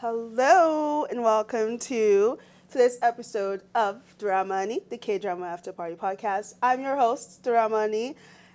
Hello and welcome to today's episode of Deurama Unnie, the K Drama After Party podcast. I'm your host, Deurama Unnie,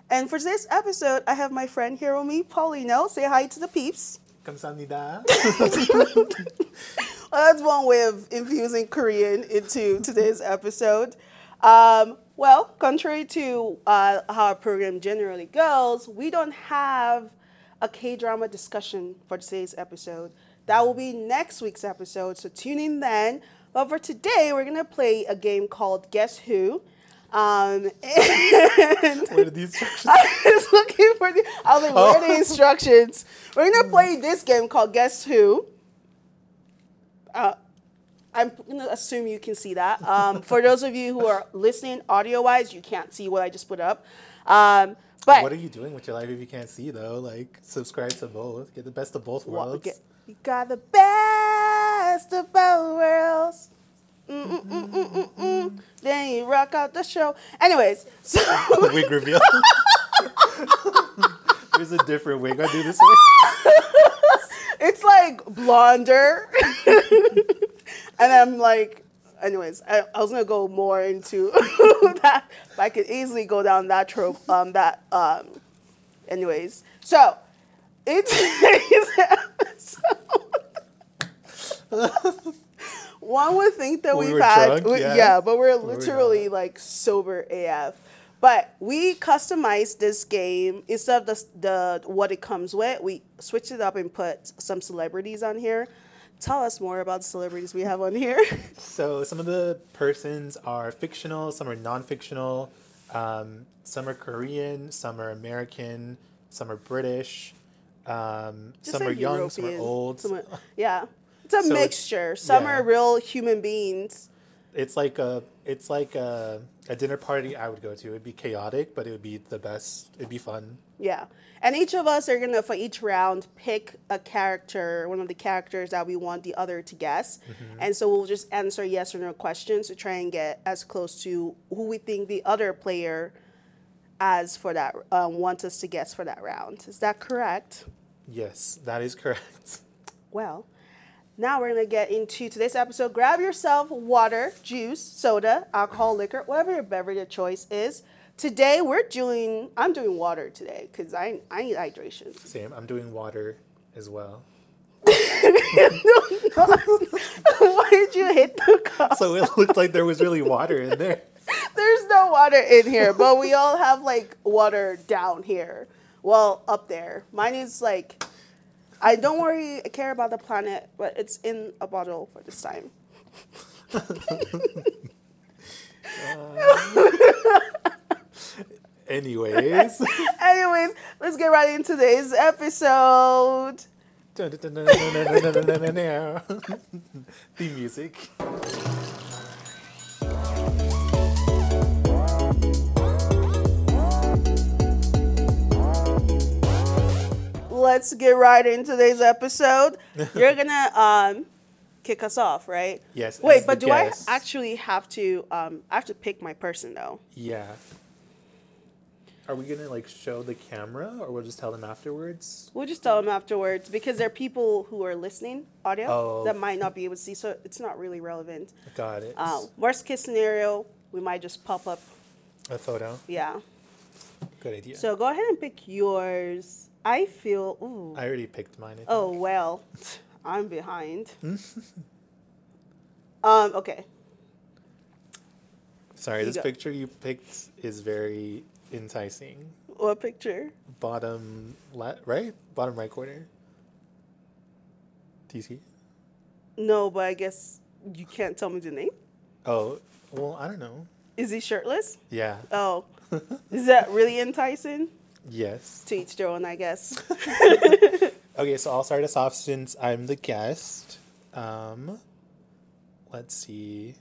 and for this episode, I have my friend here with me, Paulino. Say hi to the peeps. Kamsahamnida. well, that's one way of infusing Korean into today's episode. Um, well, contrary to uh, how our program generally goes, we don't have a K drama discussion for today's episode. That will be next week's episode, so tune in then. But for today, we're gonna play a game called Guess Who. Um, Where did these instructions? I was looking for the. I was like, where are the Oh. instructions? We're gonna play this game called Guess Who. Uh, I'm gonna assume you can see that. Um, for those of you who are listening audio wise, you can't see what I just put up. Um, but What are you doing with your life if you can't see though? Like subscribe to both. Get the best of both worlds. get- you got the best of both worlds. Mm-mm-mm-mm-mm. Then you rock out the show. Anyways, so. wig reveal. There's a different wig I do this it's like blonder. and I'm like, anyways, I, I was gonna go more into that. But I could easily go down that trope. Um, that um, anyways. So, it's. One would think that We we've had, drunk, we- yeah. yeah, but we're literally like sober AF. But we customized this game instead of the, the what it comes with. We switched it up and put some celebrities on here. Tell us more about the celebrities we have on here. So some of the persons are fictional, some are non-fictional, um, some are Korean, some are American, some are British, um, some are young, some are old. some are- yeah, it's a So it's- mixture. Some yeah. are real human beings. It's like a it's like a, a dinner party I would go to. It'd be chaotic, but it would be the best. It'd be fun. Yeah. And each of us are going to, for each round, pick a character, one of the characters that we want the other to guess. And so we'll just answer yes or no questions to try and get as close to who we think the other player as for that, um, wants us to guess for that round. Is that correct? Yes, that is correct. Well, now we're going to get into today's episode. Grab yourself water, juice, soda, alcohol, liquor, whatever your beverage of choice is. Today we're doing, I'm doing water today because I, I need hydration. Same. I'm doing water as well. Why did you hit the cup? So it looked like there was really water in there. There's no water in here, but we all have like water down here. Well, up there. Mine is like, I don't worry, I care about the planet, but it's in a bottle for this time. Anyways. Anyways, let's get right into today's episode. the music. Let's get right into today's episode. You're gonna um, kick us off, right? Yes, Wait, but do guest. I actually have to? Um, I have to pick my person though. Yeah. Are we gonna like show the camera, or we'll just tell them afterwards? We'll just tell them afterwards because there are people who are listening audio Oh. that might not be able to see, so it's not really relevant. Got it. Uh, worst case scenario, we might just pop up. A photo. Yeah. Good idea. So go ahead and pick yours. I feel. Ooh. I already picked mine. Oh well, I'm behind. um. Okay. Sorry, you this go. picture you picked is very enticing. What picture? Bottom left, right? Bottom right corner. Do you see? No, but I guess you can't tell me the name. Oh, well, I don't know. Is he shirtless? Yeah. Oh. Is that really enticing? Yes. To each their own, I guess. Okay, so I'll start us off since I'm the guest. Um, let's see.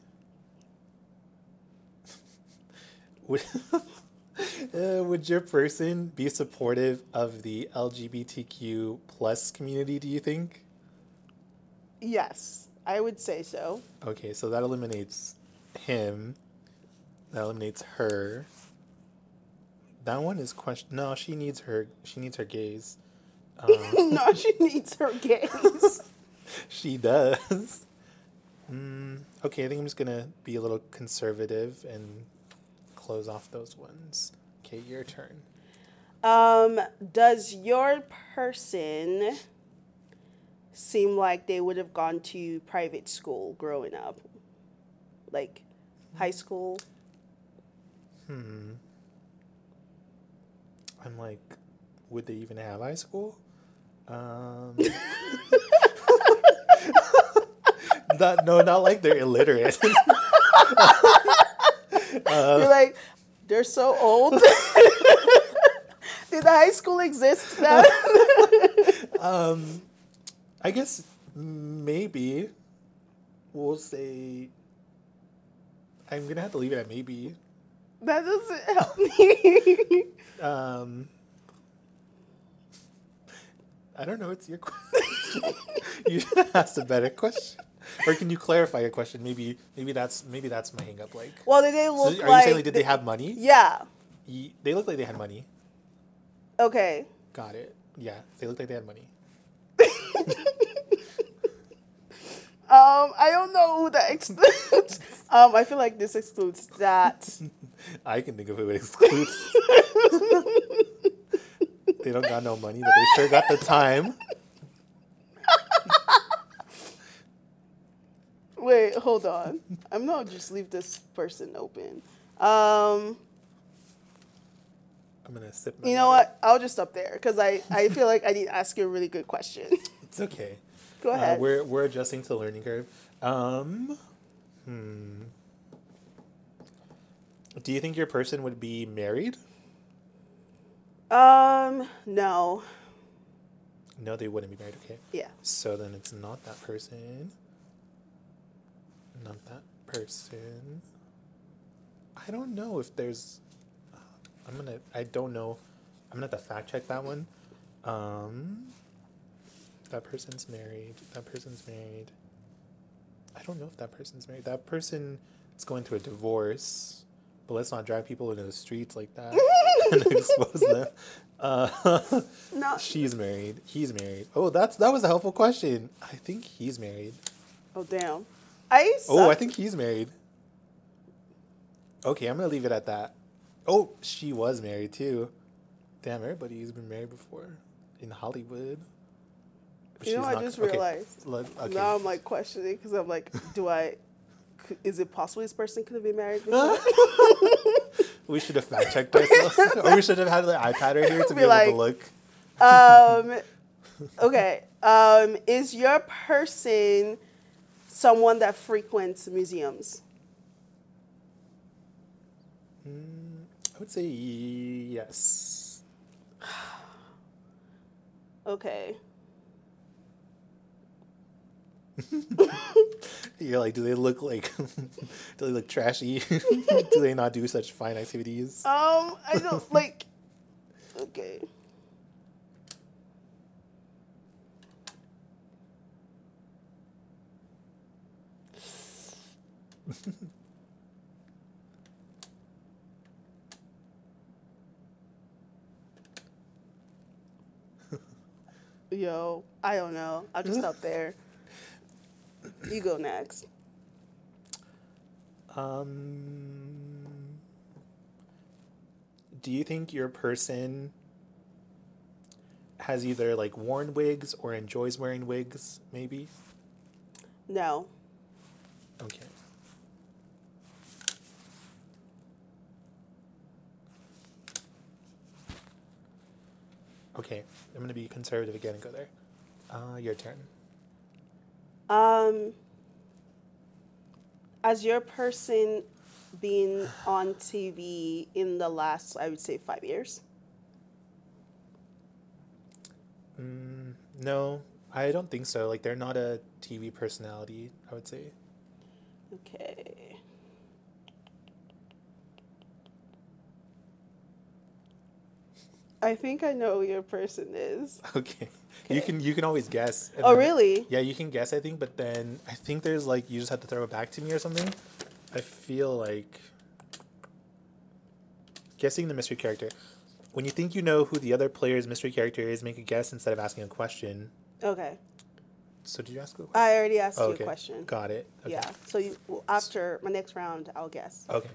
Would, uh, would your person be supportive of the LGBTQ plus community? Do you think? yes, I would say so. Okay, so that eliminates him. That eliminates her. That one is question. No, she needs her. She needs her gaze. Um, no, she needs her gaze. she does. Mm, okay, I think I'm just gonna be a little conservative and close off those ones. Okay, your turn. Um, does your person seem like they would have gone to private school growing up? Like high school? Hmm. I'm like, would they even have high school? Um, not, no, not like they're illiterate. You're like, they're so old. Did the high school exist then? um, I guess maybe we'll say. I'm gonna have to leave it at maybe. That doesn't help me. Um, I don't know. It's your question. you should asked a better question, or can you clarify your question? Maybe, maybe that's maybe that's my hang up. Like, well, did they so look are like? you saying like, did they have money? Yeah. Ye- They looked like they had money. Okay. Got it. Yeah, they looked like they had money. Um, I don't know who that excludes. um, I feel like this excludes that. I can think of who it excludes. they don't got no money, but they sure got the time. Wait, hold on. I'm not just leave this person open. Um, I'm gonna sip. You know water. what? I'll just stop there because I, I feel like I need to ask you a really good question. It's okay. Go Uh, ahead. we're we're adjusting to the learning curve. Um, hmm. Do you think your person would be married? um, no. No, they wouldn't be married. Okay. Yeah. So then it's not that person. Not that person. I don't know if there's. I'm gonna. I don't know. I'm gonna have to fact check that one. Um. That person's married. That person's married. I don't know if that person's married. That person is going through a divorce. But let's not drag people into the streets like that and expose them. Uh, No. She's married. He's married. Oh, that's that was a helpful question. I think he's married. Oh damn. I suck. Oh, I think he's married. Okay, I'm gonna leave it at that. Oh, she was married too. Damn, everybody's been married before in Hollywood. You know, I just okay, realized. let- okay. Now I'm like questioning because I'm like, do I? Is it possible this person could have been married before? we should have fact checked ourselves, or we should have had the iPad right here to be, Be able to look. um, okay. Um, is your person someone that frequents museums? I would say yes. Okay. You're like, do they look like, do they look trashy? do they not do such fine activities? Um, I don't like. Okay. Yo, I don't know. I'll just stop there. You go next. Um, do you think your person has either like worn wigs or enjoys wearing wigs? Maybe. No. Okay. Okay, I'm gonna be conservative again and go there. Uh, your turn. Um, as your person being on TV in the last, I would say, five years. Mm, no, I don't think so. Like they're not a TV personality. I would say. Okay. I think I know who your person is. Okay. You can you can always guess. Oh, really? Yeah, you can guess. I think, but then I think there's like you just have to throw it back to me or something. I feel like guessing the mystery character. When you think you know who the other player's mystery character is, make a guess instead of asking a question. Okay. So did you ask a question? I already asked Oh, you okay. a question. Got it. Okay. Yeah. So you well, after my next round, I'll guess. Okay.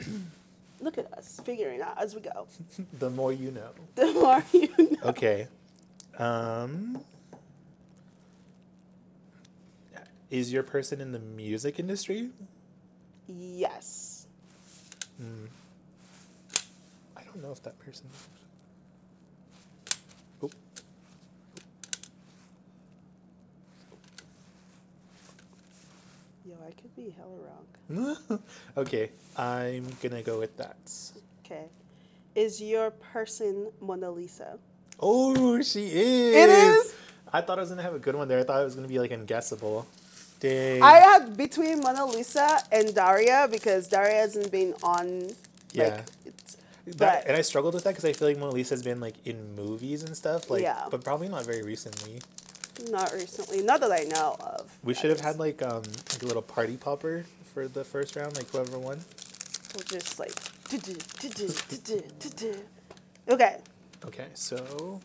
Look at us figuring out as we go. the more you know. The more you know. Okay. Um. Is your person in the music industry? Yes. I don't know if that person. Oh. Yo, I could be hella wrong. okay, I'm gonna go with that. Okay. Is your person Mona Lisa? Oh, she is. It is? I thought I was gonna have a good one there. I thought it was gonna be like unguessable. Dang. I had between Mona Lisa and Daria because Daria hasn't been on. Yeah. Like, it's, That, but and I struggled with that because I feel like Mona Lisa's been like in movies and stuff, like, Yeah. but probably not very recently. not recently, not that I know of. We should have had like um like a little party popper for the first round, like whoever won. We'll just like. Okay. Okay, so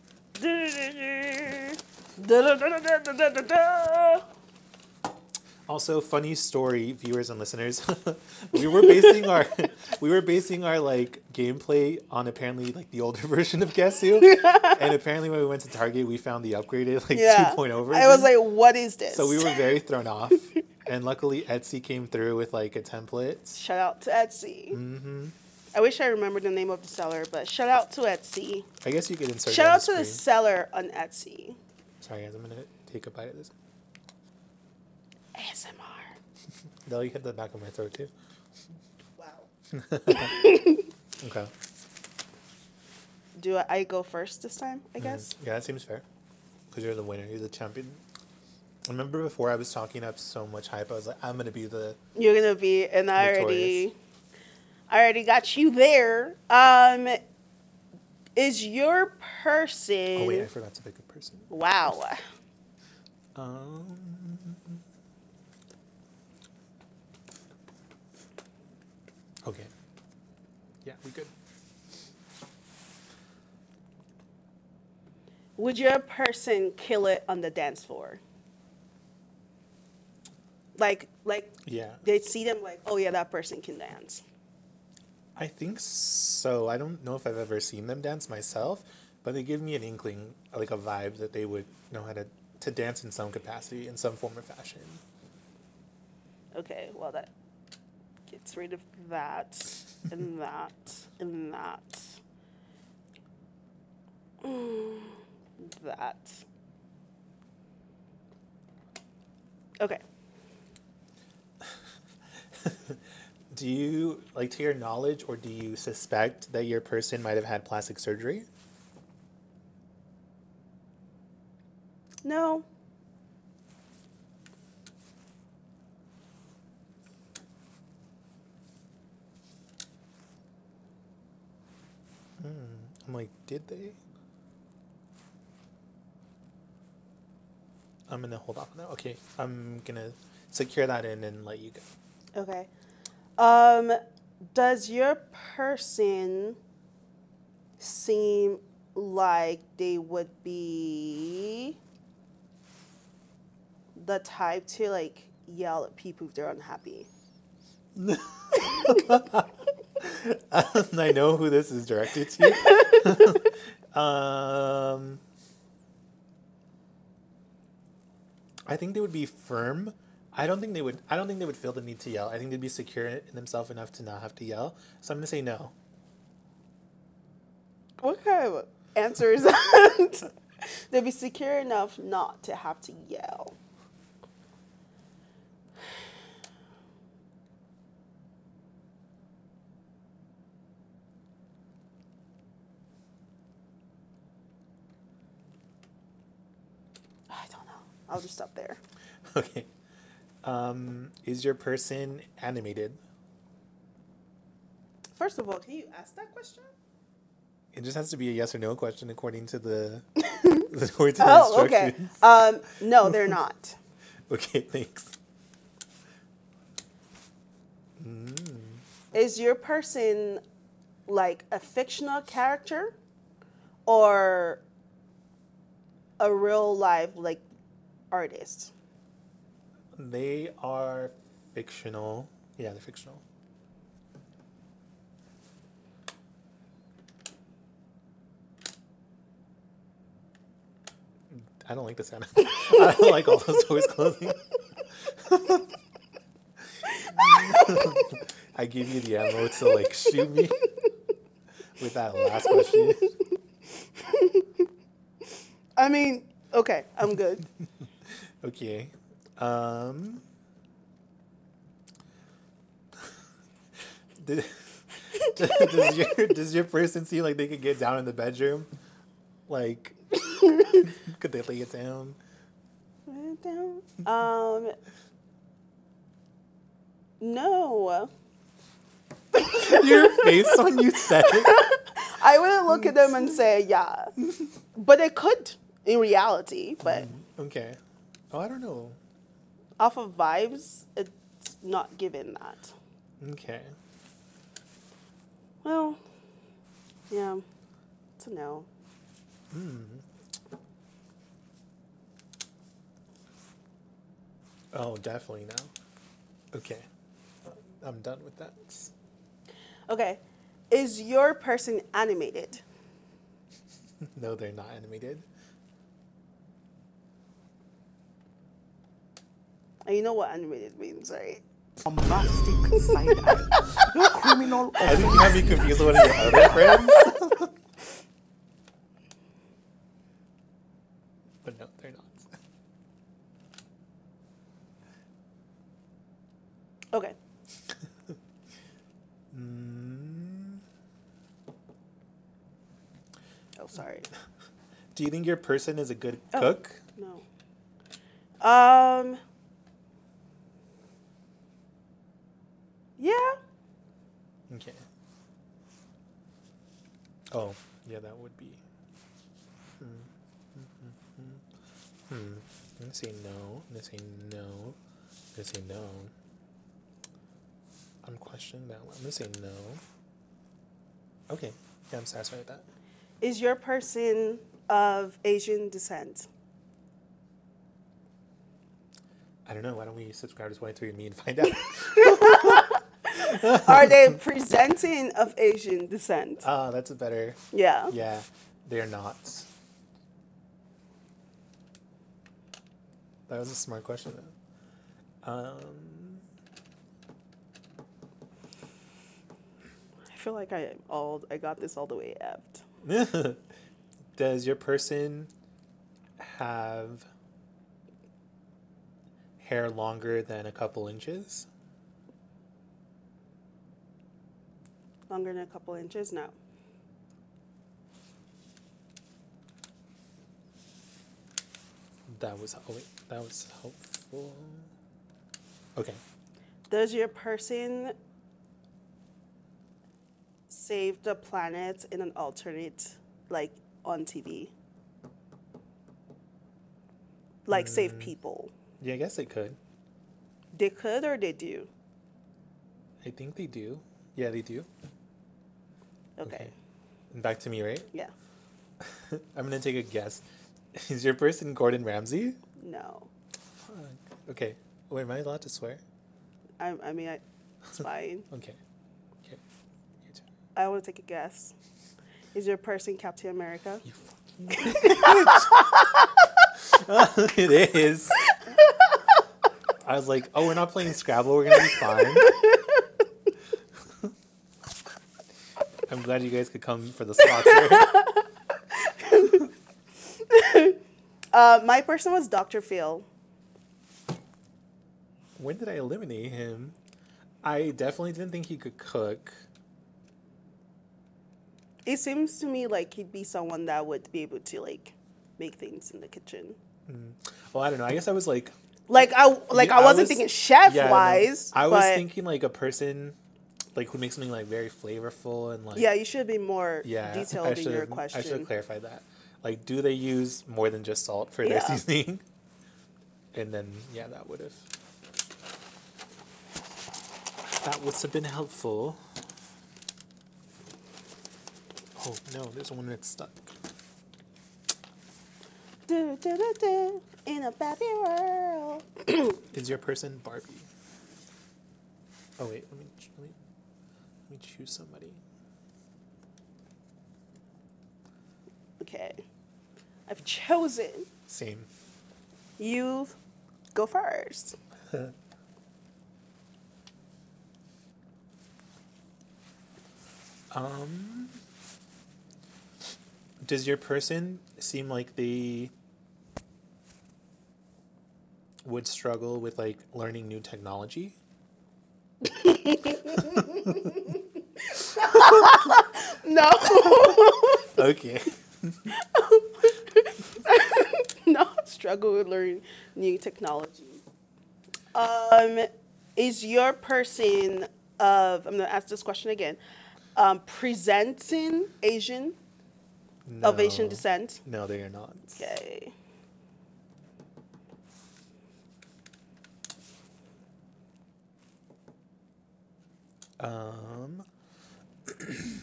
also funny story, viewers and listeners. we were basing our we were basing our like gameplay on apparently like the older version of Guess Who, and apparently when we went to Target, we found the upgraded like Yeah. 2.0 version. I was like, what is this? so we were very thrown off, and luckily Etsy came through with like a template. Shout out to Etsy. hmm I wish I remembered the name of the seller, but shout out to Etsy. I guess you could insert. Shout out to the seller on Etsy. Sorry guys, I'm gonna take a bite of this. ASMR. No, you hit the back of my throat too. Wow. Okay. Do I go first this time? I mm-hmm. guess. Yeah, that seems fair. Because you're the winner. You're the champion. I remember before I was talking up so much hype. I was like, I'm gonna be the. You're gonna be, and I already. I already got you there. Um, is your person? Oh wait, I forgot to pick a person. Wow. Um. Okay. Yeah, we good. Would your person kill it on the dance floor? Like, like Yeah, they see them like, oh yeah, that person can dance. I think so. I don't know if I've ever seen them dance myself, but they give me an inkling, like a vibe that they would know how to to dance in some capacity, in some form or fashion. Okay, well that gets rid of that and that and that. Mm, that. Okay. Do you, like, to your knowledge, or do you suspect that your person might have had plastic surgery? No. Hmm, I'm like, did they? I'm gonna hold off on that. Okay, I'm gonna secure that in and let you go. Okay. Um, does your person seem like they would be the type to like yell at people if they're unhappy? I know who this is directed to. um, I think they would be firm. I don't think they would. I don't think they would feel the need to yell. I think they'd be secure in themselves enough to not have to yell. So I'm gonna say no. What kind of answer is that? They'd be secure enough not to have to yell. I don't know. I'll just stop there. Okay. Um, is your person animated? First of all, can you ask that question? It just has to be a yes or no question according to the according to the Oh, okay. Um, no, they're not. Okay, thanks. Is your person like a fictional character or a real life like artist? They are fictional. Yeah, they're fictional. I don't like the sound. I don't like all those doors closing. I give you the ammo to like shoot me with that last question. I mean, okay, I'm good. Okay. Um. Did, does your does your person seem like they could get down in the bedroom? Like, could they lay it down? Um, no. Your face when you said it. I wouldn't look at them and say yeah, but it could in reality. But Okay. Oh, I don't know. Off of vibes, it's not given that. Okay. Well, yeah, it's a no. Hmm. Oh, definitely no. Okay. I'm done with that. Okay, is your person animated? No, they're not animated. And you know what animated means, right? bombastic side eye. No criminal I think you have me confused with one of your other friends. but no, they're not. Okay. Mm, Oh, sorry. do you think your person is a good Oh. cook? No. Um. Yeah. Okay. Oh, yeah, that would be. Hmm. Hmm. Hmm. hmm. Hmm. I'm gonna say no. I'm gonna say no. I'm gonna say no. I'm questioning that one. I'm gonna say no. Okay. Yeah, I'm satisfied with that. Is your person of Asian descent? I don't know. Why don't we subscribe to 23andMe and find out? Are they presenting of Asian descent? Ah, that's a better. Yeah. Yeah, they're not. That was a smart question. Um, I feel like I all I got this all the way effed. does your person have hair longer than a couple inches? Longer than a couple inches? No. That was oh wait, that was helpful. Okay. Does your person save the planet in an alternate, like on TV? Like save mm. people? Yeah, I guess they could. They could or they do? I think they do. Yeah, they do. Okay. And back to me, right? Yeah. I'm gonna take a guess. Is your person Gordon Ramsay? No. Fuck. Okay. Wait, am I allowed to swear? I, I mean, I, it's fine. Okay. Okay. Your turn. I want to take a guess. Is your person Captain America? You fucking bitch. it is. I was like, oh, we're not playing Scrabble. We're gonna be fine. I'm glad you guys could come for the sponsor. Uh, my person was Dr. Phil. when did I eliminate him? I definitely didn't think he could cook. It seems to me like he'd be someone that would be able to like make things in the kitchen. Well, I don't know. I guess I was like, Like I like Yeah, I I wasn't was- thinking chef yeah, no. wise. I was thinking like a person, like who makes something like very flavorful and like yeah, you should be more yeah. detailed I in your should've- I should question. clarified that. Like, do they use more than just salt for their Yeah. seasoning? And then yeah, that would have that would have been helpful. Oh no, there's one that's stuck. Do, do, do, do, in a Barbie world. Is your person Barbie? Oh wait, let me let me, let me choose somebody. Okay. I've chosen. Same. You go first. Um, does your person seem like they would struggle with like learning new technology? No. Okay. Struggle with learning new technology. Um, is your person of, I'm going to ask this question again, um, presenting Asian, of Asian No. descent? No, they are not. Okay. Um,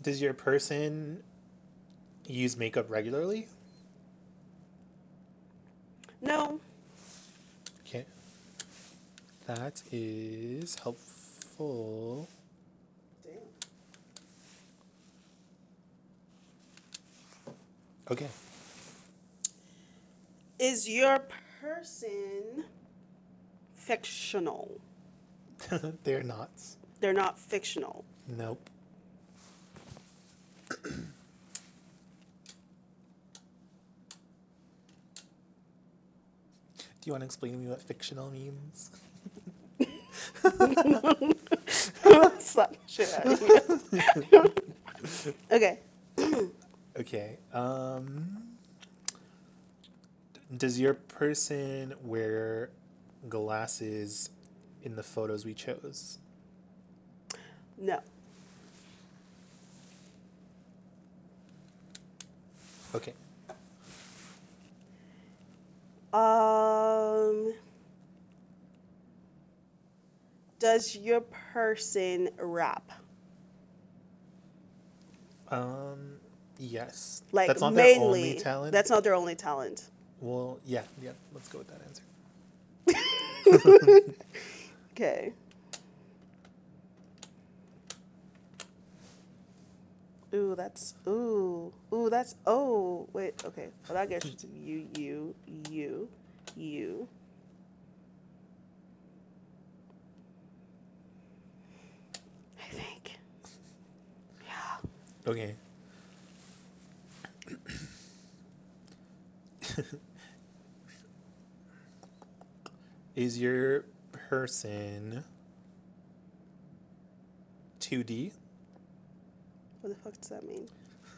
does your person use makeup regularly? No. Okay. That is helpful. Okay. Is your person fictional? They're not. They're not fictional. Nope. Do you want to explain to me what fictional means? Slap shit out of you. okay. Okay. Um does your person wear glasses in the photos we chose? No. Okay. Um. Does your person rap? Um yes. Like That's not mainly. their only talent. That's not their only talent. well, yeah, yeah. Let's go with that answer. Okay. Ooh, that's ooh, ooh, that's oh. Wait, okay. Well, that gets you, you, you, you. I think. Yeah. Okay. Is your person 2D? What the fuck does that mean?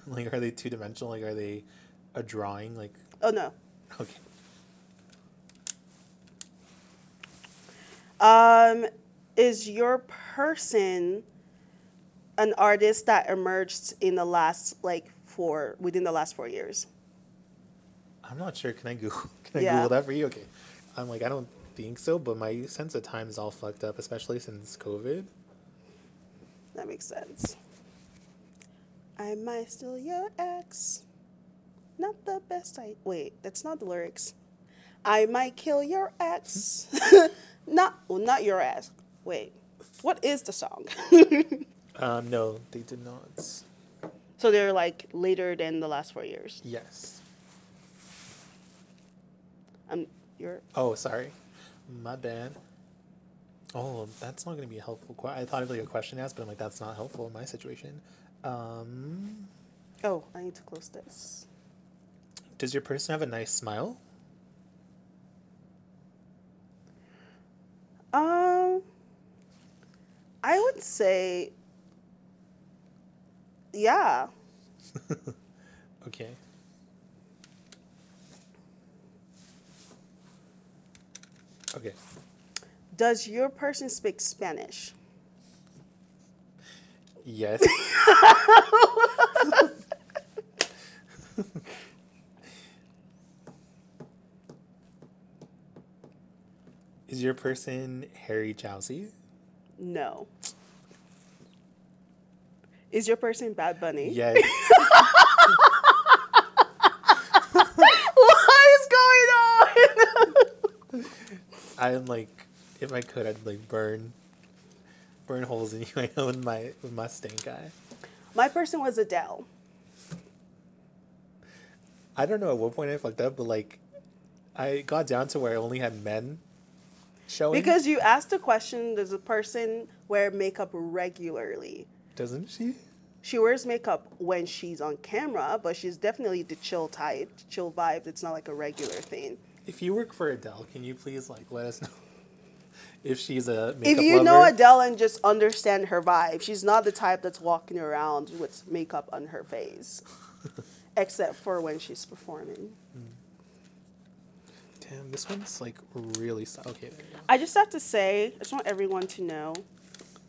Like, are they two dimensional? Like, are they a drawing? Like, Oh no. okay. Um, is your person an artist that emerged in the last like four within the last four years? I'm not sure. Can I Google? Can I Yeah. Google that for you? Okay. I'm like, I don't think so, but my sense of time is all fucked up, especially since COVID. That makes sense. I might steal your ex. Not the best I wait, that's not the lyrics. I might kill your ex. not well, not your ex. Wait. What is the song? Um, no, they did not. so they're like later than the last four years. Yes. Um you're Oh, sorry. My bad. Oh, that's not going to be a helpful. Que- I thought of like a question asked, but I'm like, that's not helpful in my situation. Um, Oh, I need to close this. does your person have a nice smile? Um, I would say, yeah. Okay. Okay. Does your person speak Spanish? Yes. Is your person Harry Jowsey? No. Is your person Bad Bunny? Yes. what is going on? I'm like, if I could, I'd like burn, burn holes in you. With my with my stank eye. My person was Adele. I don't know at what point I fucked up, but like, I got down to where I only had men showing. Because you asked a question, Does a person wear makeup regularly doesn't she? She wears makeup when she's on camera, but she's definitely the chill type, chill vibes. It's not like a regular thing. If you work for Adele, can you please like let us know if she's a makeup if you lover? know Adele and just understand her vibe, she's not the type that's walking around with makeup on her face, except for when she's performing. Mm. Damn, this one's like really so- okay. there you go. I just have to say, I just want everyone to know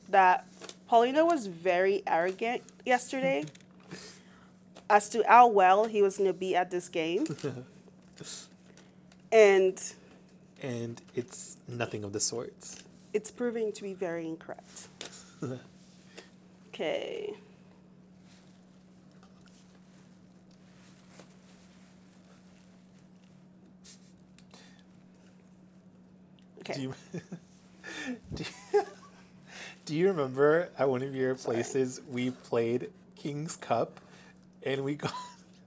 that Paulino was very arrogant yesterday as to how well he was going to be at this game. and And it's nothing of the sort. it's proving to be very incorrect. Okay. Okay. Do you, do you, do you remember at one of your places we played King's Cup and we got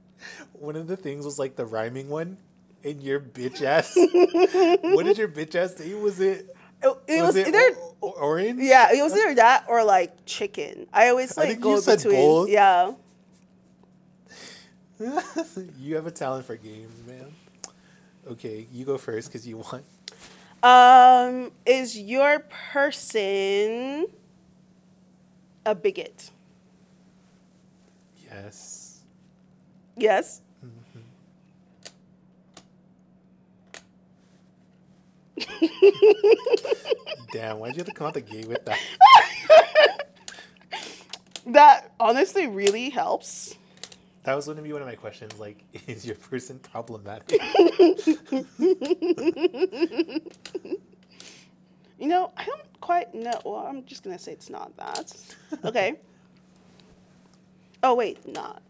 one of the things was like the rhyming one and your bitch ass what did your bitch ass say? Was it It, it was, it either o- orange? yeah, it was either that or like chicken. I always I like think go between. both. Yeah. you have a talent for games, man. Okay, you go first because you won. Um, is your person a bigot? Yes. Yes. Damn, why'd you have to come out the gate with that? That honestly really helps. That was going to be one of my questions. Like, is your person problematic? You know, I don't quite know. Well, I'm just gonna say it's not that. Okay. oh wait, not.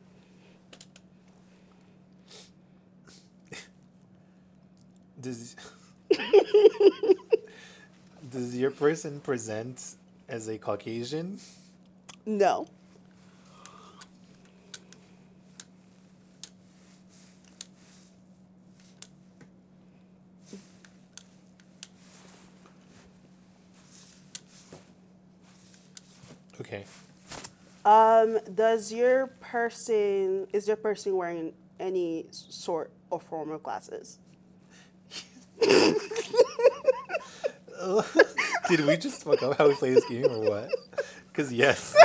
Does Does your person present as a Caucasian? No. Okay. Um, does your person is your person wearing any sort or form of glasses? Did we just fuck up how we play this game or what? Because yes.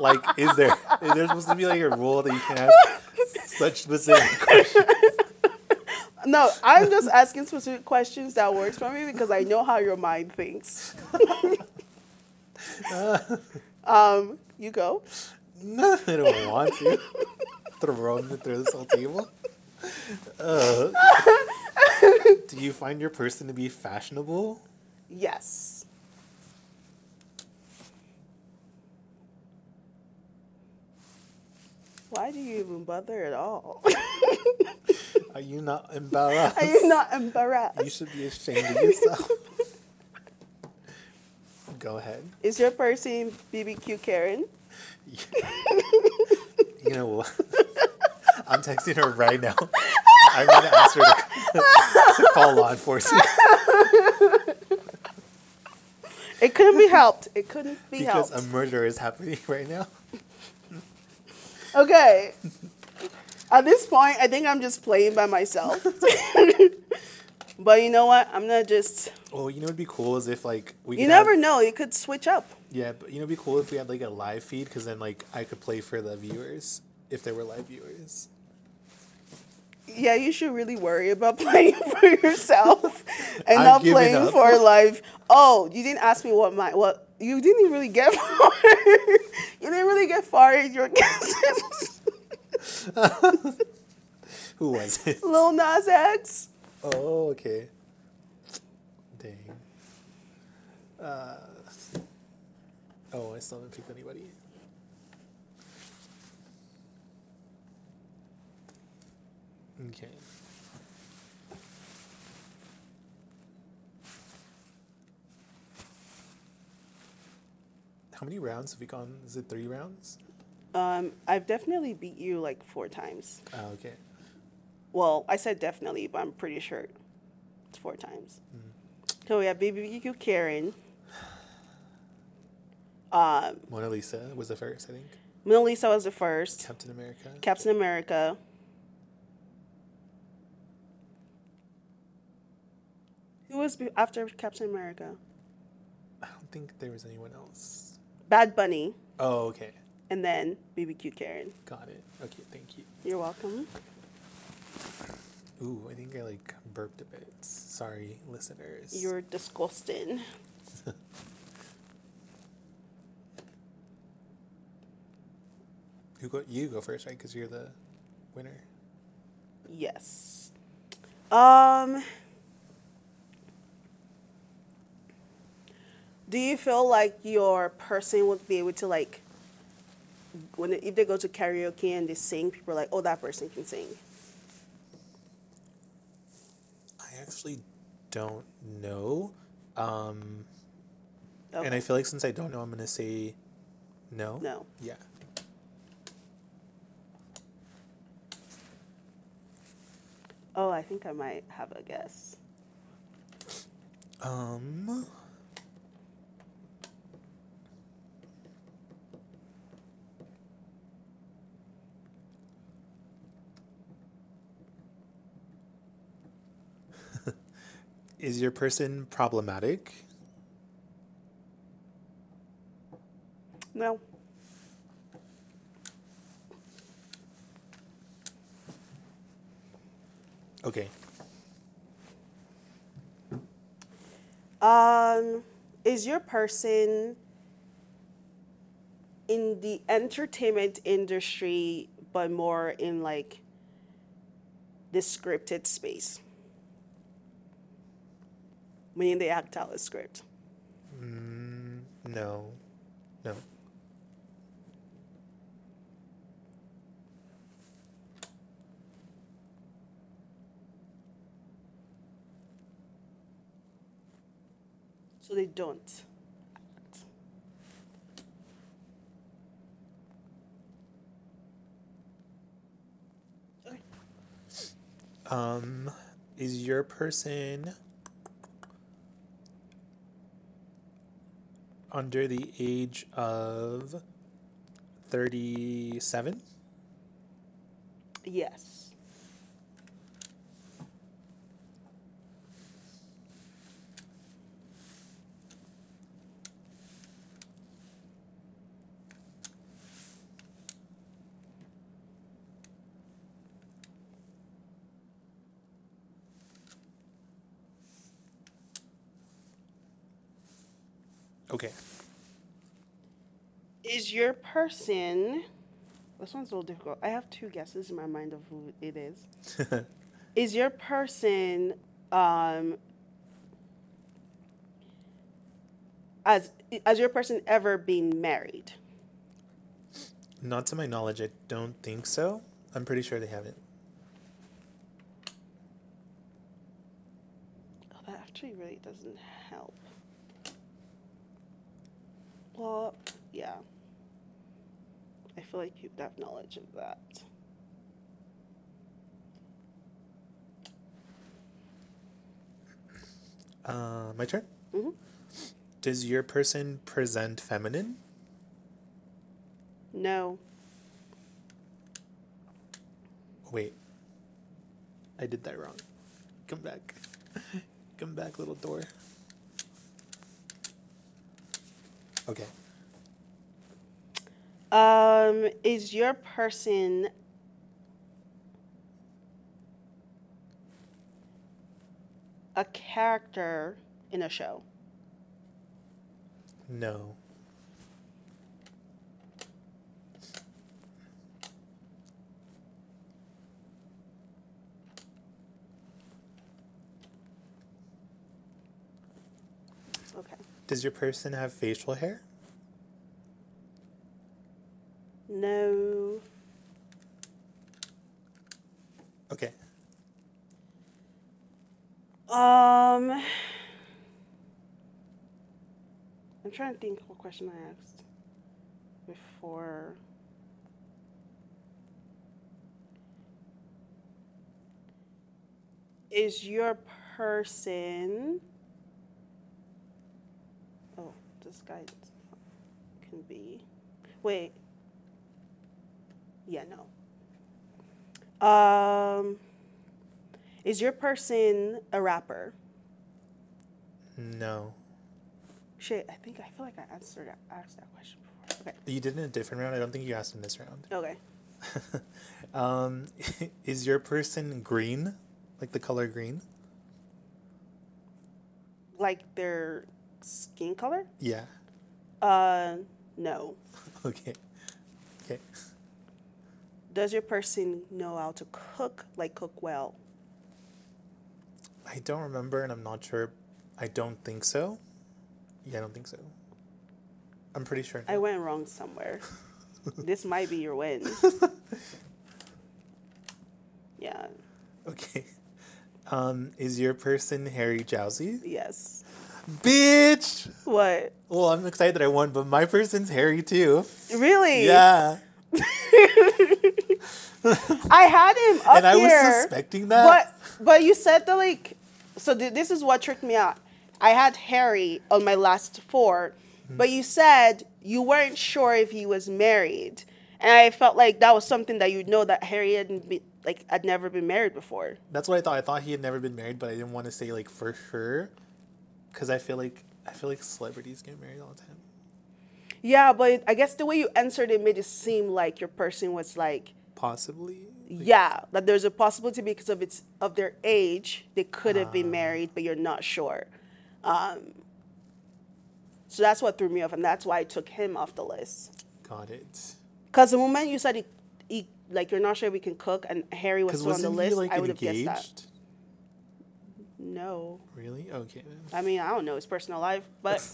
like, is there is there supposed to be like a rule that you can ask such specific questions? No, I'm just asking specific questions that works for me because I know how your mind thinks. um, you go. No, I don't want to. Throw it through this whole table. Uh, do you find your person to be fashionable? Yes. Why do you even bother at all? Are you not embarrassed? Are you not embarrassed? You should be ashamed of yourself. Go ahead. Is your person BBQ Karen? You know what? I'm texting her right now. I'm gonna ask her to, to call law enforcement It couldn't be helped. It couldn't be because helped. Because a murder is happening right now. Okay. At this point, I think I'm just playing by myself. but you know what? I'm not just. Oh, you know, it'd be cool is if like we. You could have- never know. You could switch up. Yeah, but you know, it'd be cool if we had like a live feed because then like I could play for the viewers if there were live viewers. Yeah, you should really worry about playing for yourself and I've not playing up. for live. Oh, you didn't ask me what my what you didn't really get far. you didn't really get far in your guesses. Who was it? Lil Nas X. Oh, okay. Dang. Uh, oh, I still haven't picked anybody. Okay. How many rounds have we gone? Is it three rounds? Um, I've definitely beat you like four times. Oh, okay. Well, I said definitely, but I'm pretty sure it's four times. So we have BBQ Karen. Um, Mona Lisa was the first, I think. Mona Lisa was the first. Captain America. Captain America. Who was after Captain America? I don't think there was anyone else. Bad Bunny, Oh, okay. And then BBQ Karen. Got it. Okay, thank you. You're welcome. Ooh, I think I like burped a bit. Sorry, listeners. You're disgusting. you go. You go first, right? Because you're the winner. Yes. Um. Do you feel like your person would be able to like, when if they go to karaoke and they sing, people are like, oh, that person can sing. I actually don't know. Um, Okay. And I feel like since I don't know, I'm gonna say no. no. Yeah. Oh, I think I might have a guess. Um. Is your person problematic? No. Okay. Um, is your person in the entertainment industry, but more in like the scripted space? Meaning they act out a script. Mm, no. No. So they don't. Okay. Um, is your person under the age of 37? Yes. Okay. Is your person. This one's a little difficult. I have two guesses in my mind of who it is. is your person um as has your person ever been married? Not to my knowledge, I don't think so. I'm pretty sure they haven't. Oh, that actually really doesn't help. Well, yeah. I feel like you'd have knowledge of that. Uh, my turn? Mhm. Does your person present feminine? No. Wait. I did that wrong. Come back. Come back, little door. Okay. Um, is your person a character in a show? No. Okay. Does your person have facial hair? No. Okay. Um, I'm trying to think what question I asked. before. Is your person. Oh, this guy can be. Wait. Yeah, no. Um, is your person a rapper? No. Shit, I think I feel like I answered asked that question before. Okay. You did in a different round. I don't think you asked in this round. Okay. um, is your person green? Like the color green? Like their skin color? Yeah. Uh, no. Okay. Okay. Does your person know how to cook? Like cook well? I don't remember, and I'm not sure. I don't think so. Yeah, I don't think so. I'm pretty sure. I went wrong somewhere. this might be your win. yeah. Okay. Um, is your person Harry Jowsey? Yes. Bitch! What? Well, I'm excited that I won, but my person's Harry too. Really? Yeah. I had him up and I here. was suspecting that. But but you said that like so th- this is what tricked me out. I had Harry on my last 4 Hmm. but you said you weren't sure if he was married, and I felt like that was something that you'd know that Harry hadn't been like had never been married before. That's what I thought. I thought he had never been married, but I didn't want to say like for sure, because I feel like I feel like celebrities get married all the time. Yeah, but I guess the way you answered it made it seem like your person was like Possibly. yeah, that there's a possibility because of its of their age they could have Ah. been married, but you're not sure. Um, so that's what threw me off, and that's why I took him off the list. Got it. Because the moment you said he, he, like you're not sure if we can cook, and Harry was still on the list, like I would have guessed that. No, Really? Okay. I mean I don't know his personal life, but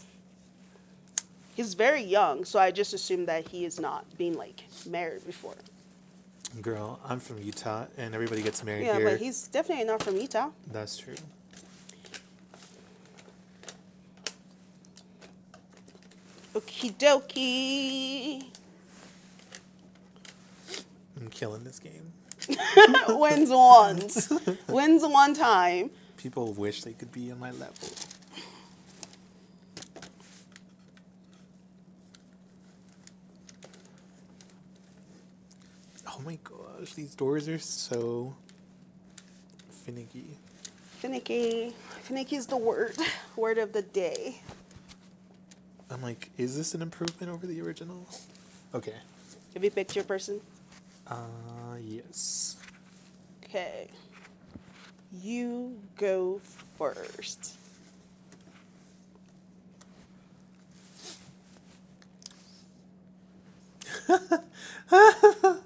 he's very young, so I just assumed that he is not being like married before. Girl, I'm from Utah, and everybody gets married Yeah, here. but he's definitely not from Utah. That's true. Okie dokie. I'm killing this game. Wins once. Wins one time. People wish they could be on my level. Oh my gosh, these doors are so finicky. Finicky. Finicky is the word. Word of the day. I'm like, is this an improvement over the original? Okay. Have you picked your person? Uh, yes. Okay. You go first.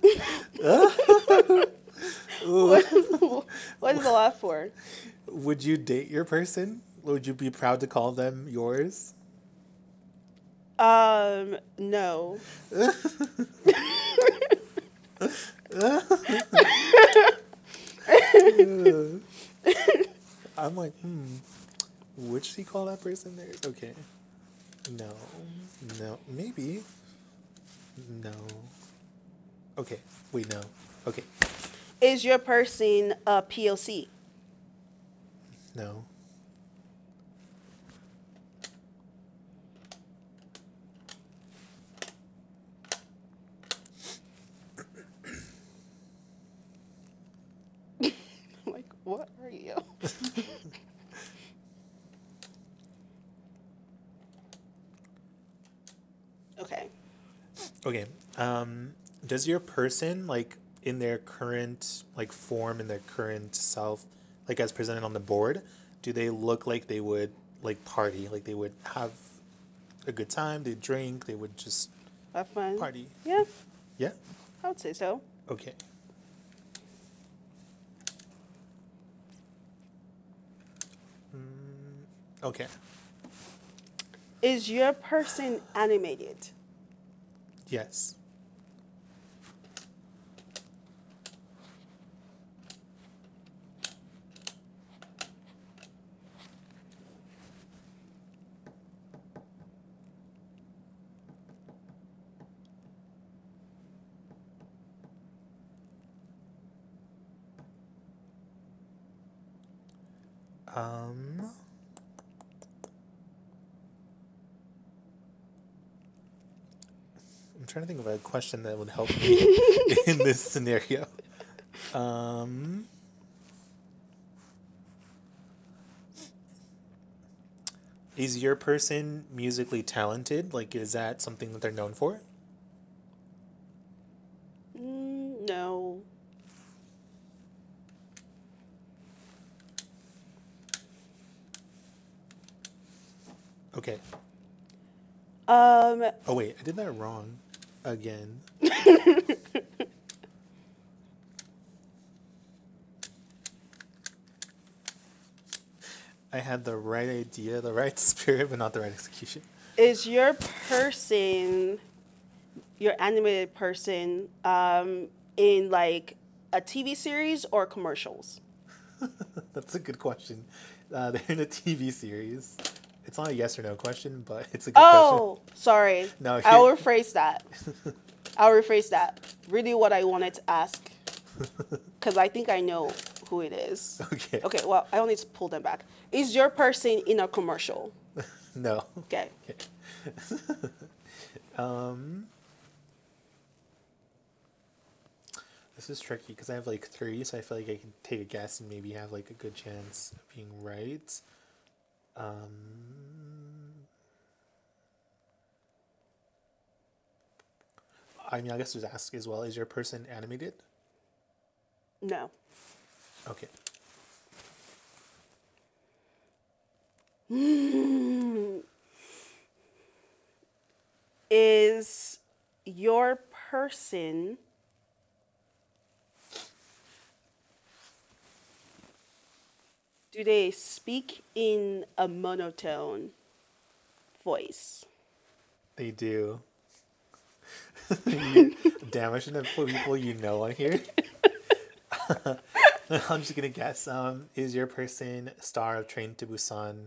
what, what is the laugh for? Would you date your person? Would you be proud to call them yours? Um, no. I'm like, hmm. Would she call that person theirs? Okay. No. No. Maybe. No. Okay. we know. Okay. Is your person a POC? No. Like, what are you? okay. Okay. Um, does your person like in their current like form in their current self, like as presented on the board, do they look like they would like party? Like they would have a good time, they drink, they would just Have fun. party. Yeah, Yeah? I would say so. Okay. Mm, okay. Is your person animated? Yes. Um. I'm trying to think of a question that would help me in this scenario. Um. Is your person musically talented? Like, is that something that they're known for? Mm, no. Okay. Um, Oh wait, I did that wrong again. I had the right idea, the right spirit, but not the right execution. is your person, your animated person, um, in like a TV series or commercials? That's a good question. Uh, they're in a TV series. It's not a yes or no question, but it's a good Oh, sorry. No, I'll rephrase that. I'll rephrase that. Really, what I wanted to ask, because I think I know who it is. Okay. Okay, well, I will need to pull them back. Is your person in a commercial? No. Okay. Um. This is tricky because I have like three, so I feel like I can take a guess and maybe have like a good chance of being right. Um. I mean, I guess just ask as well. Is your person animated? No. Okay. Is your person do they speak in a monotone voice? They do. You- Damn, I shouldn't have put people you know on here. I'm just gonna guess. Um, is your person star of Train to Busan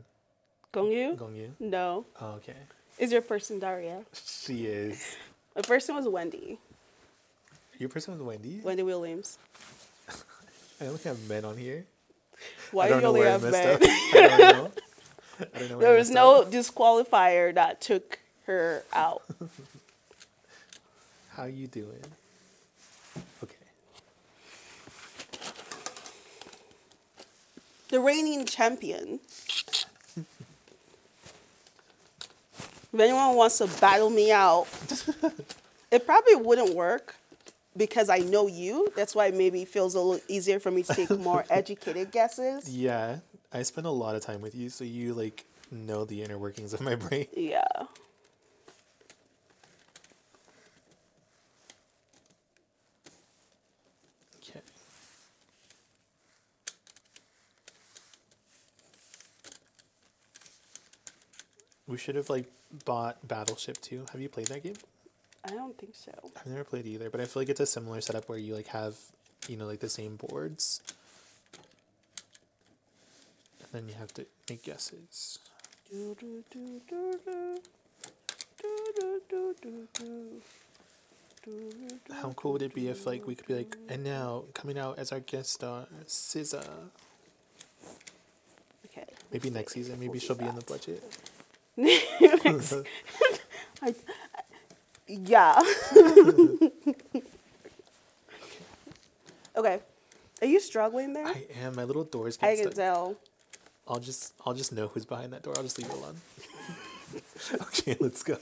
Gong Yoo? Gongyu? No. Oh, okay. Is your person Daria? She is. The person was Wendy. Your person was Wendy? Wendy Williams. I only have men on here. Why do you only have men? I don't know. I don't know where I there was no up. disqualifier that took her out. How you doing? Okay. the reigning champion. if anyone wants to battle me out, it probably wouldn't work because I know you. That's why maybe it feels a little easier for me to take more educated guesses. Yeah, I spend a lot of time with you, so you like know the inner workings of my brain. Yeah. Okay. We should have like bought Battleship too. Have you played that game? I don't think so. I've never played either, but I feel like it's a similar setup where you like have, you know, like the same boards. And then you have to make guesses. Do, do, do, do, do. Do, do, do, do, do. Do, do, How cool would it be if like we could be like, and now coming out as our guest star, SZA. Okay. Maybe next season, maybe she'll be in the budget. I, yeah. okay. Are you struggling there? I am. My little door doors I get can stuck. tell. I'll just I'll just know who's behind that door. I'll just leave it alone. okay, let's go.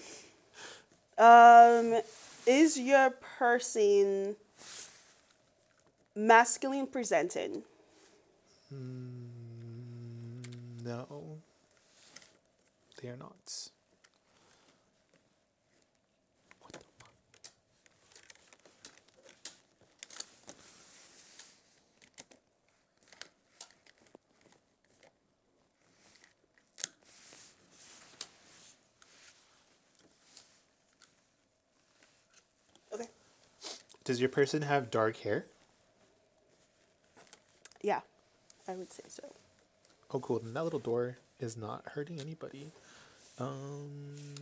Um, is your person masculine presented? No. They are not. Does your person have dark hair? Yeah, I would say so. Oh, cool. Then that little door is not hurting anybody. Um.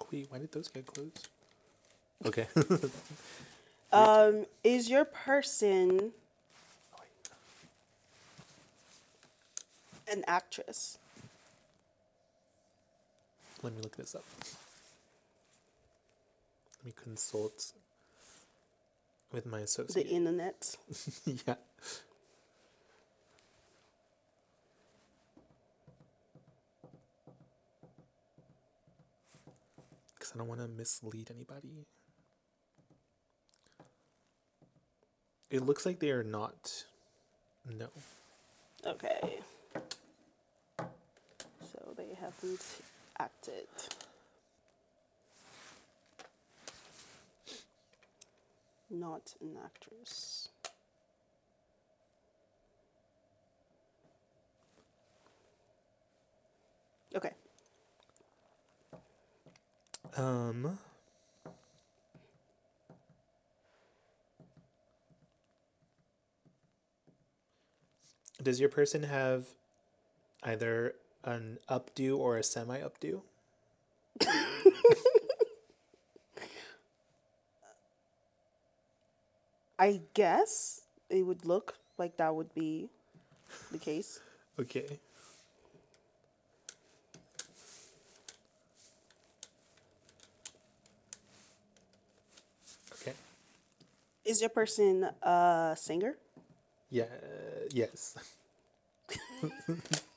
Oh, wait, why did those get closed? Okay. Um, is your person an actress? Let me look this up. Let me consult with my associate. The internet. yeah. Because I don't want to mislead anybody. It looks like they are not. No. Okay. They haven't acted. Not an actress. Okay. Um. Does your person have either an updo or a semi updo? I guess it would look like that would be the case. Okay. Okay. Is your person a singer? Yeah. Yes.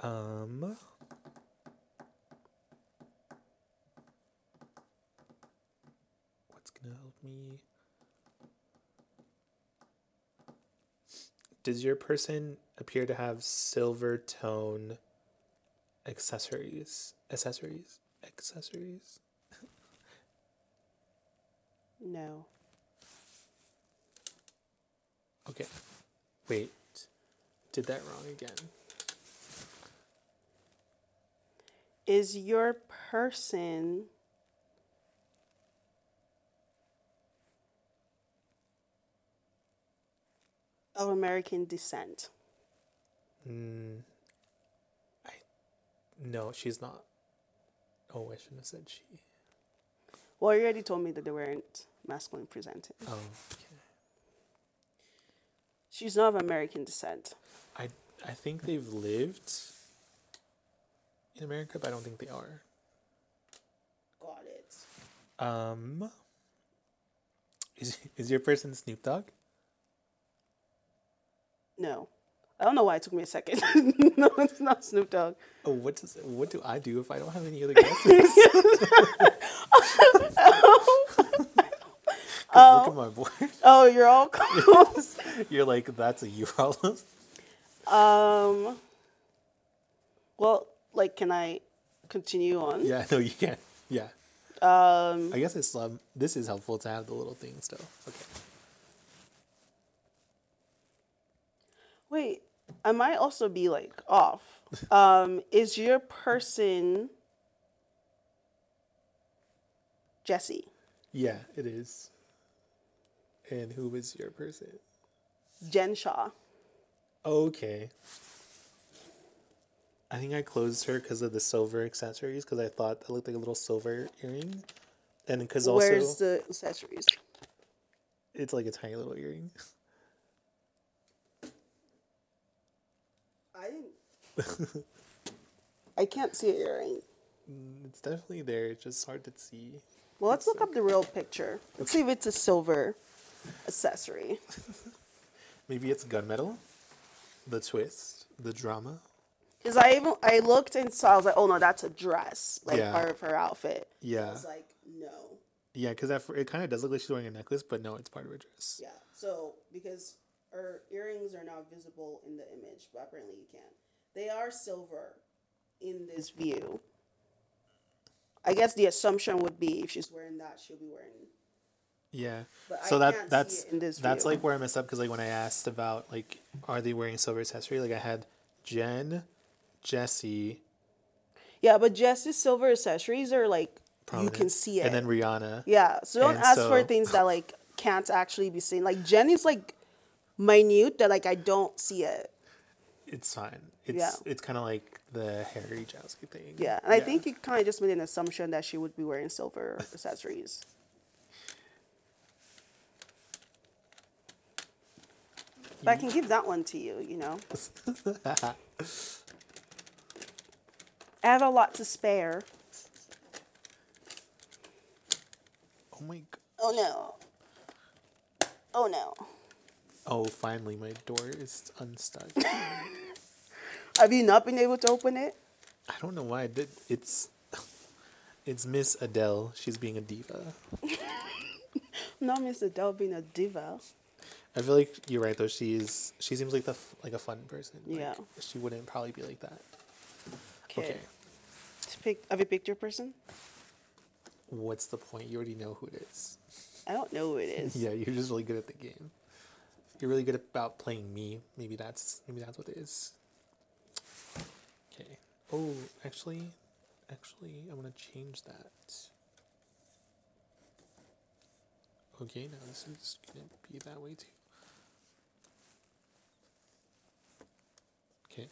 um. What's gonna help me? Does your person appear to have silver tone accessories? Accessories? Accessories? No. Okay. Wait. Did that wrong again. Is your person of American descent? Mm, I. No, she's not. Oh, I shouldn't have said she. Well, you already told me that they weren't masculine presented. Oh, okay. She's not of American descent. I I think they've lived in America, but I don't think they are. Got it. Um. Is is your person Snoop Dogg? No. I don't know why it took me a second. no, it's not Snoop Dogg. Oh, what does what do I do if I don't have any other guesses? 'Cause look at my board. Oh, you're all close. You're like that's a you problem. um. Well, like, can I continue on? Yeah, no, you can't. Yeah. Um. I guess it's um. This is helpful to have the little things though. Okay. Wait, I might also be like off. Um, is your person Jesse? Yeah, it is. And who is your person? Jen Shah. Okay. I think I closed her because of the silver accessories because I thought that looked like a little silver earring, and because also Where's the accessories? it's like a tiny little earring. I didn't. I can't see an earring. Mm, it's definitely there. It's just hard to see. Well, let's look up the real picture. Let's see if it's a silver accessory. Maybe it's gunmetal, the twist, the drama. Because I even I looked and saw. I was like, oh no, that's a dress, like Yeah. part of her outfit. I Yeah, was like, no. yeah, because that it kind of does look like she's wearing a necklace, but no, it's part of her dress. Yeah. So because her earrings are not visible in the image, but apparently you can. They are silver in this view. I guess the assumption would be if she's wearing that, she'll be wearing. Yeah. But so I that can't see that's it in this that's view. like where I messed up because like when I asked about like are they wearing silver accessory like I had Jen, Jesse, Yeah, but Jess's silver accessories are like you can see it. and then Rihanna. yeah, so don't and ask for things that like can't actually be seen. Like Jenny's like minute that like I don't see it. it's fine. It's Yeah. it's kind of like the Harry Jowsey thing. Yeah, and I think you kind of just made an assumption that she would be wearing silver accessories. But I can give that one to you, you know. I have a lot to spare. Oh my. g- Oh no. Oh no. Oh, finally, my door is unstuck. Have you not been able to open it? I don't know why It's it's Miss Adele. She's being a diva. Not Miss Adele being a diva. I feel like you're right though. She's she seems like the like a fun person. Like, Yeah. She wouldn't probably be like that. Okay. Have you picked your person? What's the point? You already know who it is. I don't know who it is. Yeah, you're just really good at the game. You're really good about playing me. Maybe that's maybe that's what it is. Okay. Oh, actually, actually, I want to change that. Okay, now this is gonna be that way too. Okay.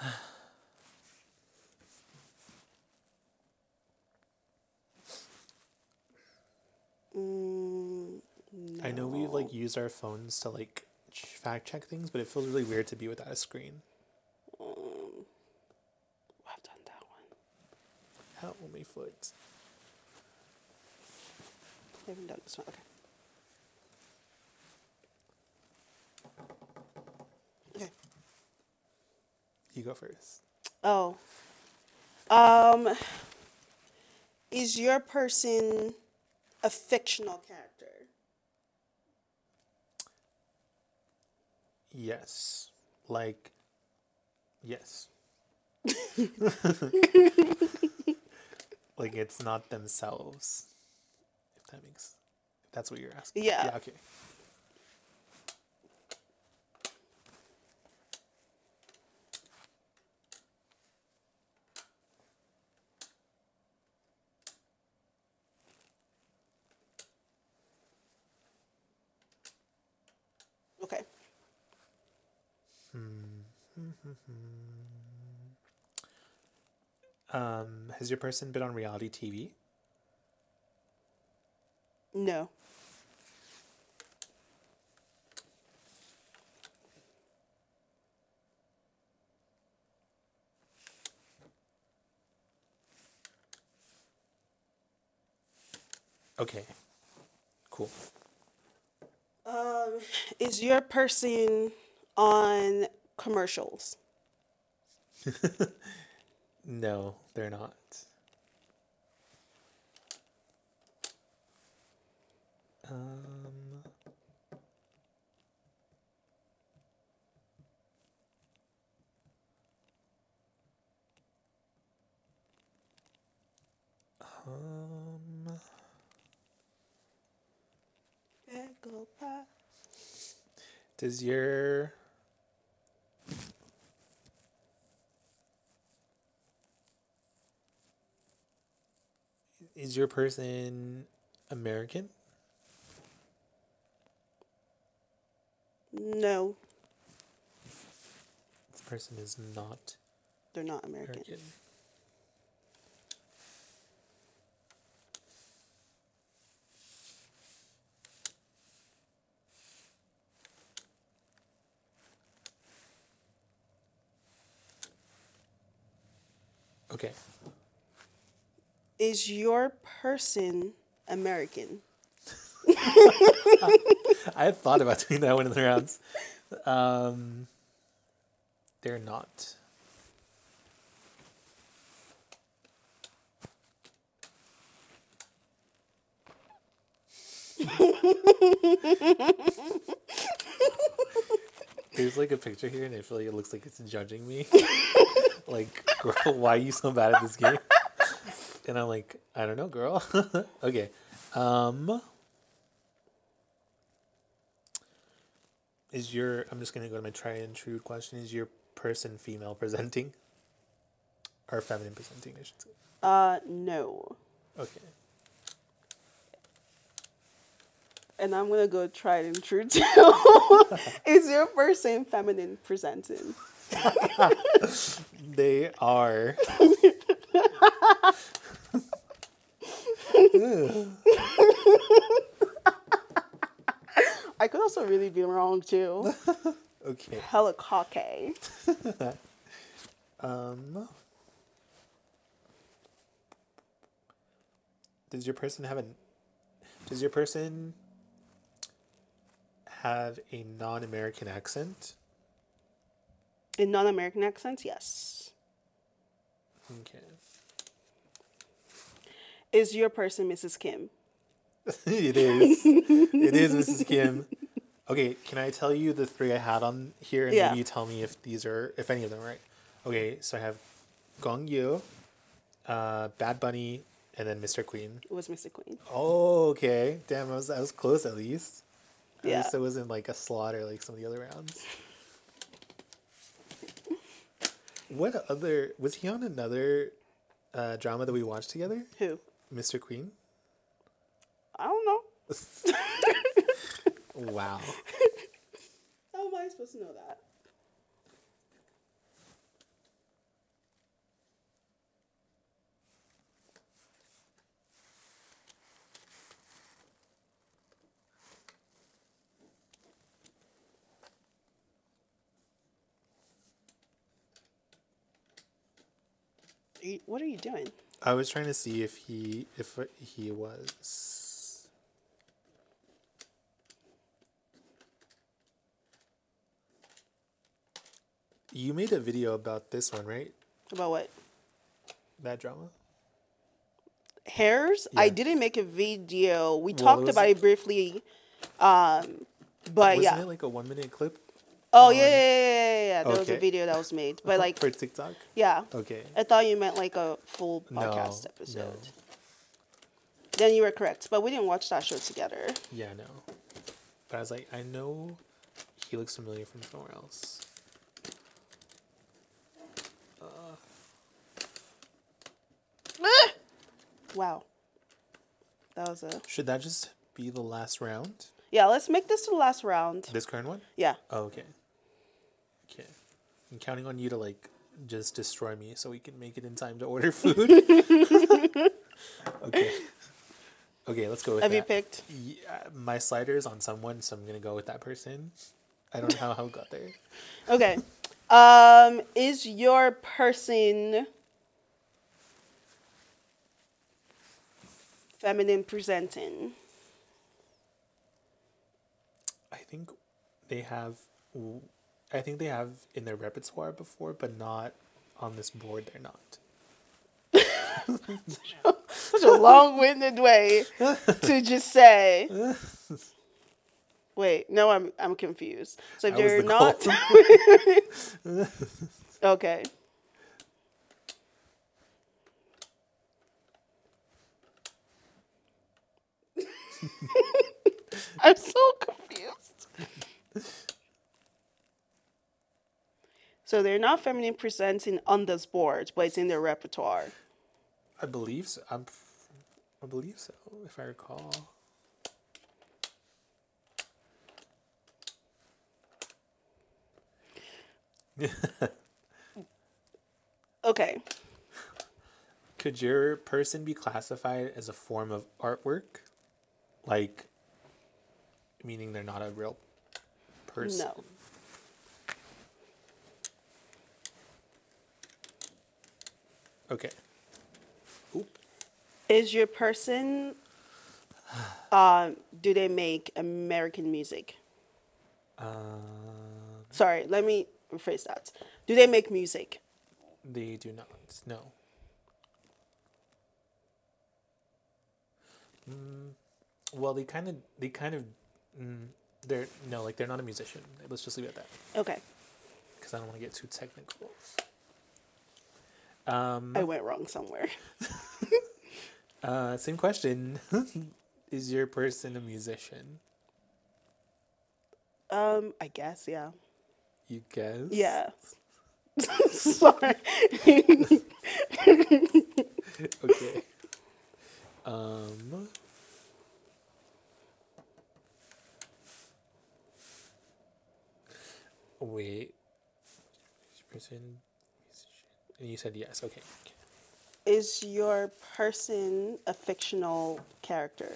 Mm, I know we've like used our phones to like fact check things, but it feels really weird to be without a screen. Um, I've done that one. Ow, my foot. I haven't done this one. Okay. Okay. You go first. Oh. Um. Is your person a fictional character? Yes. Like, yes. like it's not themselves. If that makes, if that's what you're asking. Yeah. Yeah. Okay. Okay. Um, has your person been on reality TV? No. Okay. Cool. Um, is your person on commercials? No, they're not. Um. Um. Does your is your person American? No, This person is not they're not American. American. Okay. Is your person American? I had thought about doing that one in the rounds. Um, they're not. There's like a picture here, and I feel like it looks like it's judging me. like, girl, why are you so bad at this game? And I'm like, I don't know, girl. okay. Um, is your I'm just gonna go to my try and true question. Is your person female presenting? Or feminine presenting, I should say. Uh, no. Okay. and I'm gonna go tried and true too. Is your person feminine presenting? They are. I could also really be wrong too. Okay. Hella cocky. Um. Does your person have an? Does your person have a non-American accent? In non-American accents, yes. Okay. Is your person Mrs. Kim? it is. it is Mrs. Kim. Okay, can I tell you the three I had on here, and Yeah. maybe you tell me if these are, if any of them are right. Okay, so I have Gong Yoo, uh, Bad Bunny, and then Mr. Queen. It was Mr. Queen. Oh, okay. Damn, I was I was close at least. At Yeah. least it wasn't like a slaughter like some of the other rounds. What other was he on another uh, drama that we watched together? Who? Mr. Queen. I don't know. Wow. How am I supposed to know that? Are you- What are you doing? I was trying to see if he if he was. You made a video about this one, right? About what? That drama. Heirs Yeah. i didn't make a video we Well, talked it about it briefly um but Wasn't yeah it like a one minute clip oh yeah yeah yeah, yeah, yeah. there was a Okay. video that was made but like for TikTok? yeah Okay. i thought you meant like a full No, podcast no. episode then you were correct but we didn't watch that show together Yeah, no. But I was like, I know he looks familiar from somewhere else. Uh. wow that was a Should that just be the last round? yeah let's make this the last round This current one? yeah Oh, okay. Okay. I'm counting on you to like just destroy me so we can make it in time to order food. okay. Okay, let's go with have you picked Yeah, my slider is on someone, so I'm gonna go with that person. I don't know how I got there. okay um is your person feminine presenting I think they have. w- I think they have in their repertoire before, but not on this board. They're not. such a long-winded way to just say. Wait, no, I'm I'm confused. So if you're not okay, I'm so confused. So they're not feminine presenting on this board, but it's in their repertoire. I believe so. I'm, I believe so, if I recall. Okay. Could your person be classified as a form of artwork? Like, meaning they're not a real person? No. Okay. Oop. Is your person um do they make American music? Um, Sorry, let me rephrase that. Do they make music? they do not. No. Mm, well, they kind of, they kind of, mm, they're no, like they're not a musician. Let's just leave it at that. Okay. because I don't want to get too technical. Um, I went wrong somewhere. uh, same question. Is your person a musician? Um, I guess, yeah. You guess? Yeah. Sorry. okay. Um. Wait. Person and you said yes. Okay. okay. Is your person a fictional character?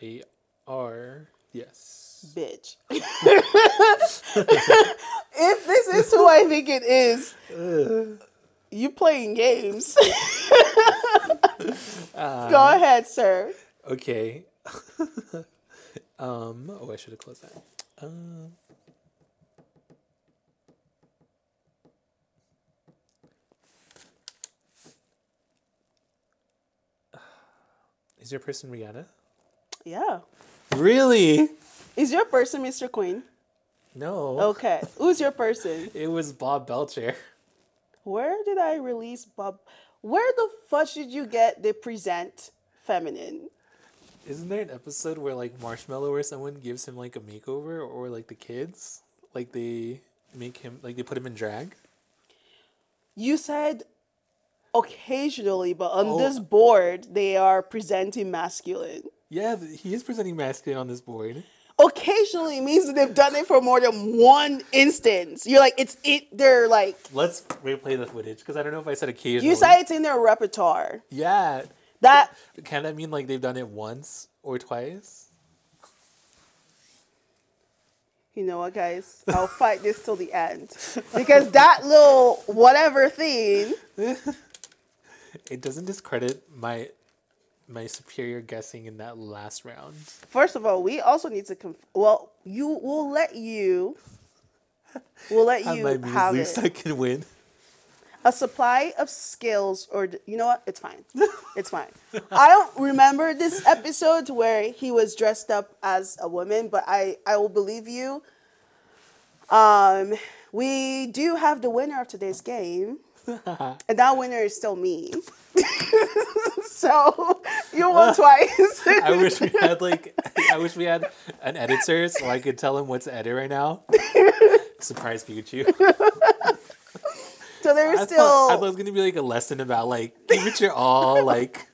They are yes. Bitch. if this is who I think it is, you playing games. Go ahead, sir. Okay. um. Oh, I should have closed that. Um. Is your person Rihanna? Yeah. Really? Is your person Mr. Queen? No. Okay. Who's your person? It was Bob Belcher. Where did I release Bob? Where the fuck did you get the present feminine? Isn't there an episode where like Marshmallow or someone gives him like a makeover or like the kids? Like they make him like they put him in drag? You said occasionally, but on Oh. this board, they are presenting masculine. Yeah, he is presenting masculine on this board. Occasionally means that they've done it for more than one instance. You're like, it's it. They're like, Let's replay the footage because I don't know if I said occasionally. you say it's in their repertoire. Yeah. That Can that mean like they've done it once or twice? you know what, guys? I'll fight this till the end because that little whatever thing. It doesn't discredit my my superior guessing in that last round. First of all, we also need to. Conf- well, you will let you. We'll let Have you my have measly it. I can win. a supply of skills or you know what it's fine it's fine i don't remember this episode where he was dressed up as a woman but i i will believe you um we do have the winner of today's game that winner is still me so you won twice I wish we had like I wish we had an editor so I could tell him what to edit right now. Surprise Pikachu. so there's I still thought, I thought it was gonna be like a lesson about like give it your all, like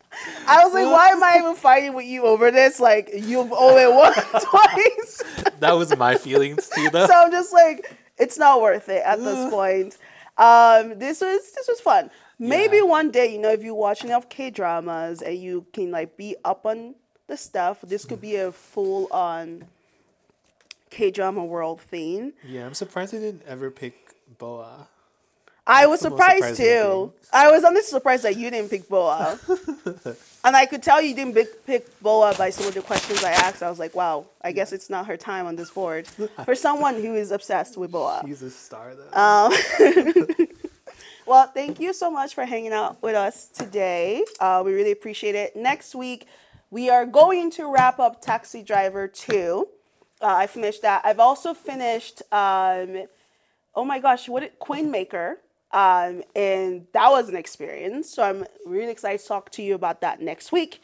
I was like why am i even fighting with you over this like you've only won twice that was my feelings too though. so I'm just like, it's not worth it at this point. Um, this was this was fun. Maybe Yeah. one day, you know, if you watch enough K dramas and you can like be up on the stuff, this could be a full on K drama world thing. Yeah, I'm surprised they didn't ever pick Boa. I was surprised too. I was honestly surprised that you didn't pick Boa. and I could tell you didn't pick, pick Boa by some of the questions I asked. I was like, wow, I guess it's not her time on this board. For someone who is obsessed with Boa. He's a star though. Um, Well, thank you so much for hanging out with us today. Uh, we really appreciate it. Next week, we are going to wrap up Taxi Driver 2. Uh, I finished that. I've also finished, um, oh my gosh, what it, Queen Maker. Um, and that was an experience. So I'm really excited to talk to you about that next week.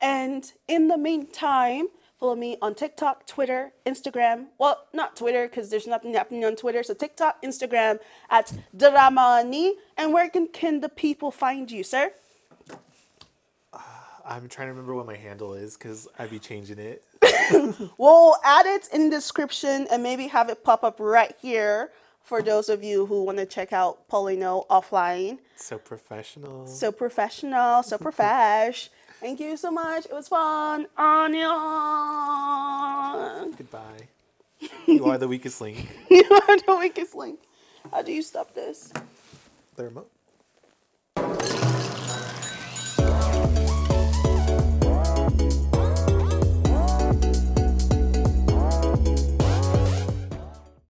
And in the meantime, follow me on TikTok, Twitter, Instagram. Well, not Twitter because there's nothing happening on Twitter. So TikTok, Instagram at Deurama Unnie. And where can, can the people find you, sir? I'm trying to remember what my handle is because I'd be changing it. We'll add it in the description and maybe have it pop up right here for those of you who want to check out Paulino offline. So professional. So professional, so profesh. Thank you so much. It was fun. Anya. Goodbye. You are the weakest link. You are the weakest link. How do you stop this? The remote.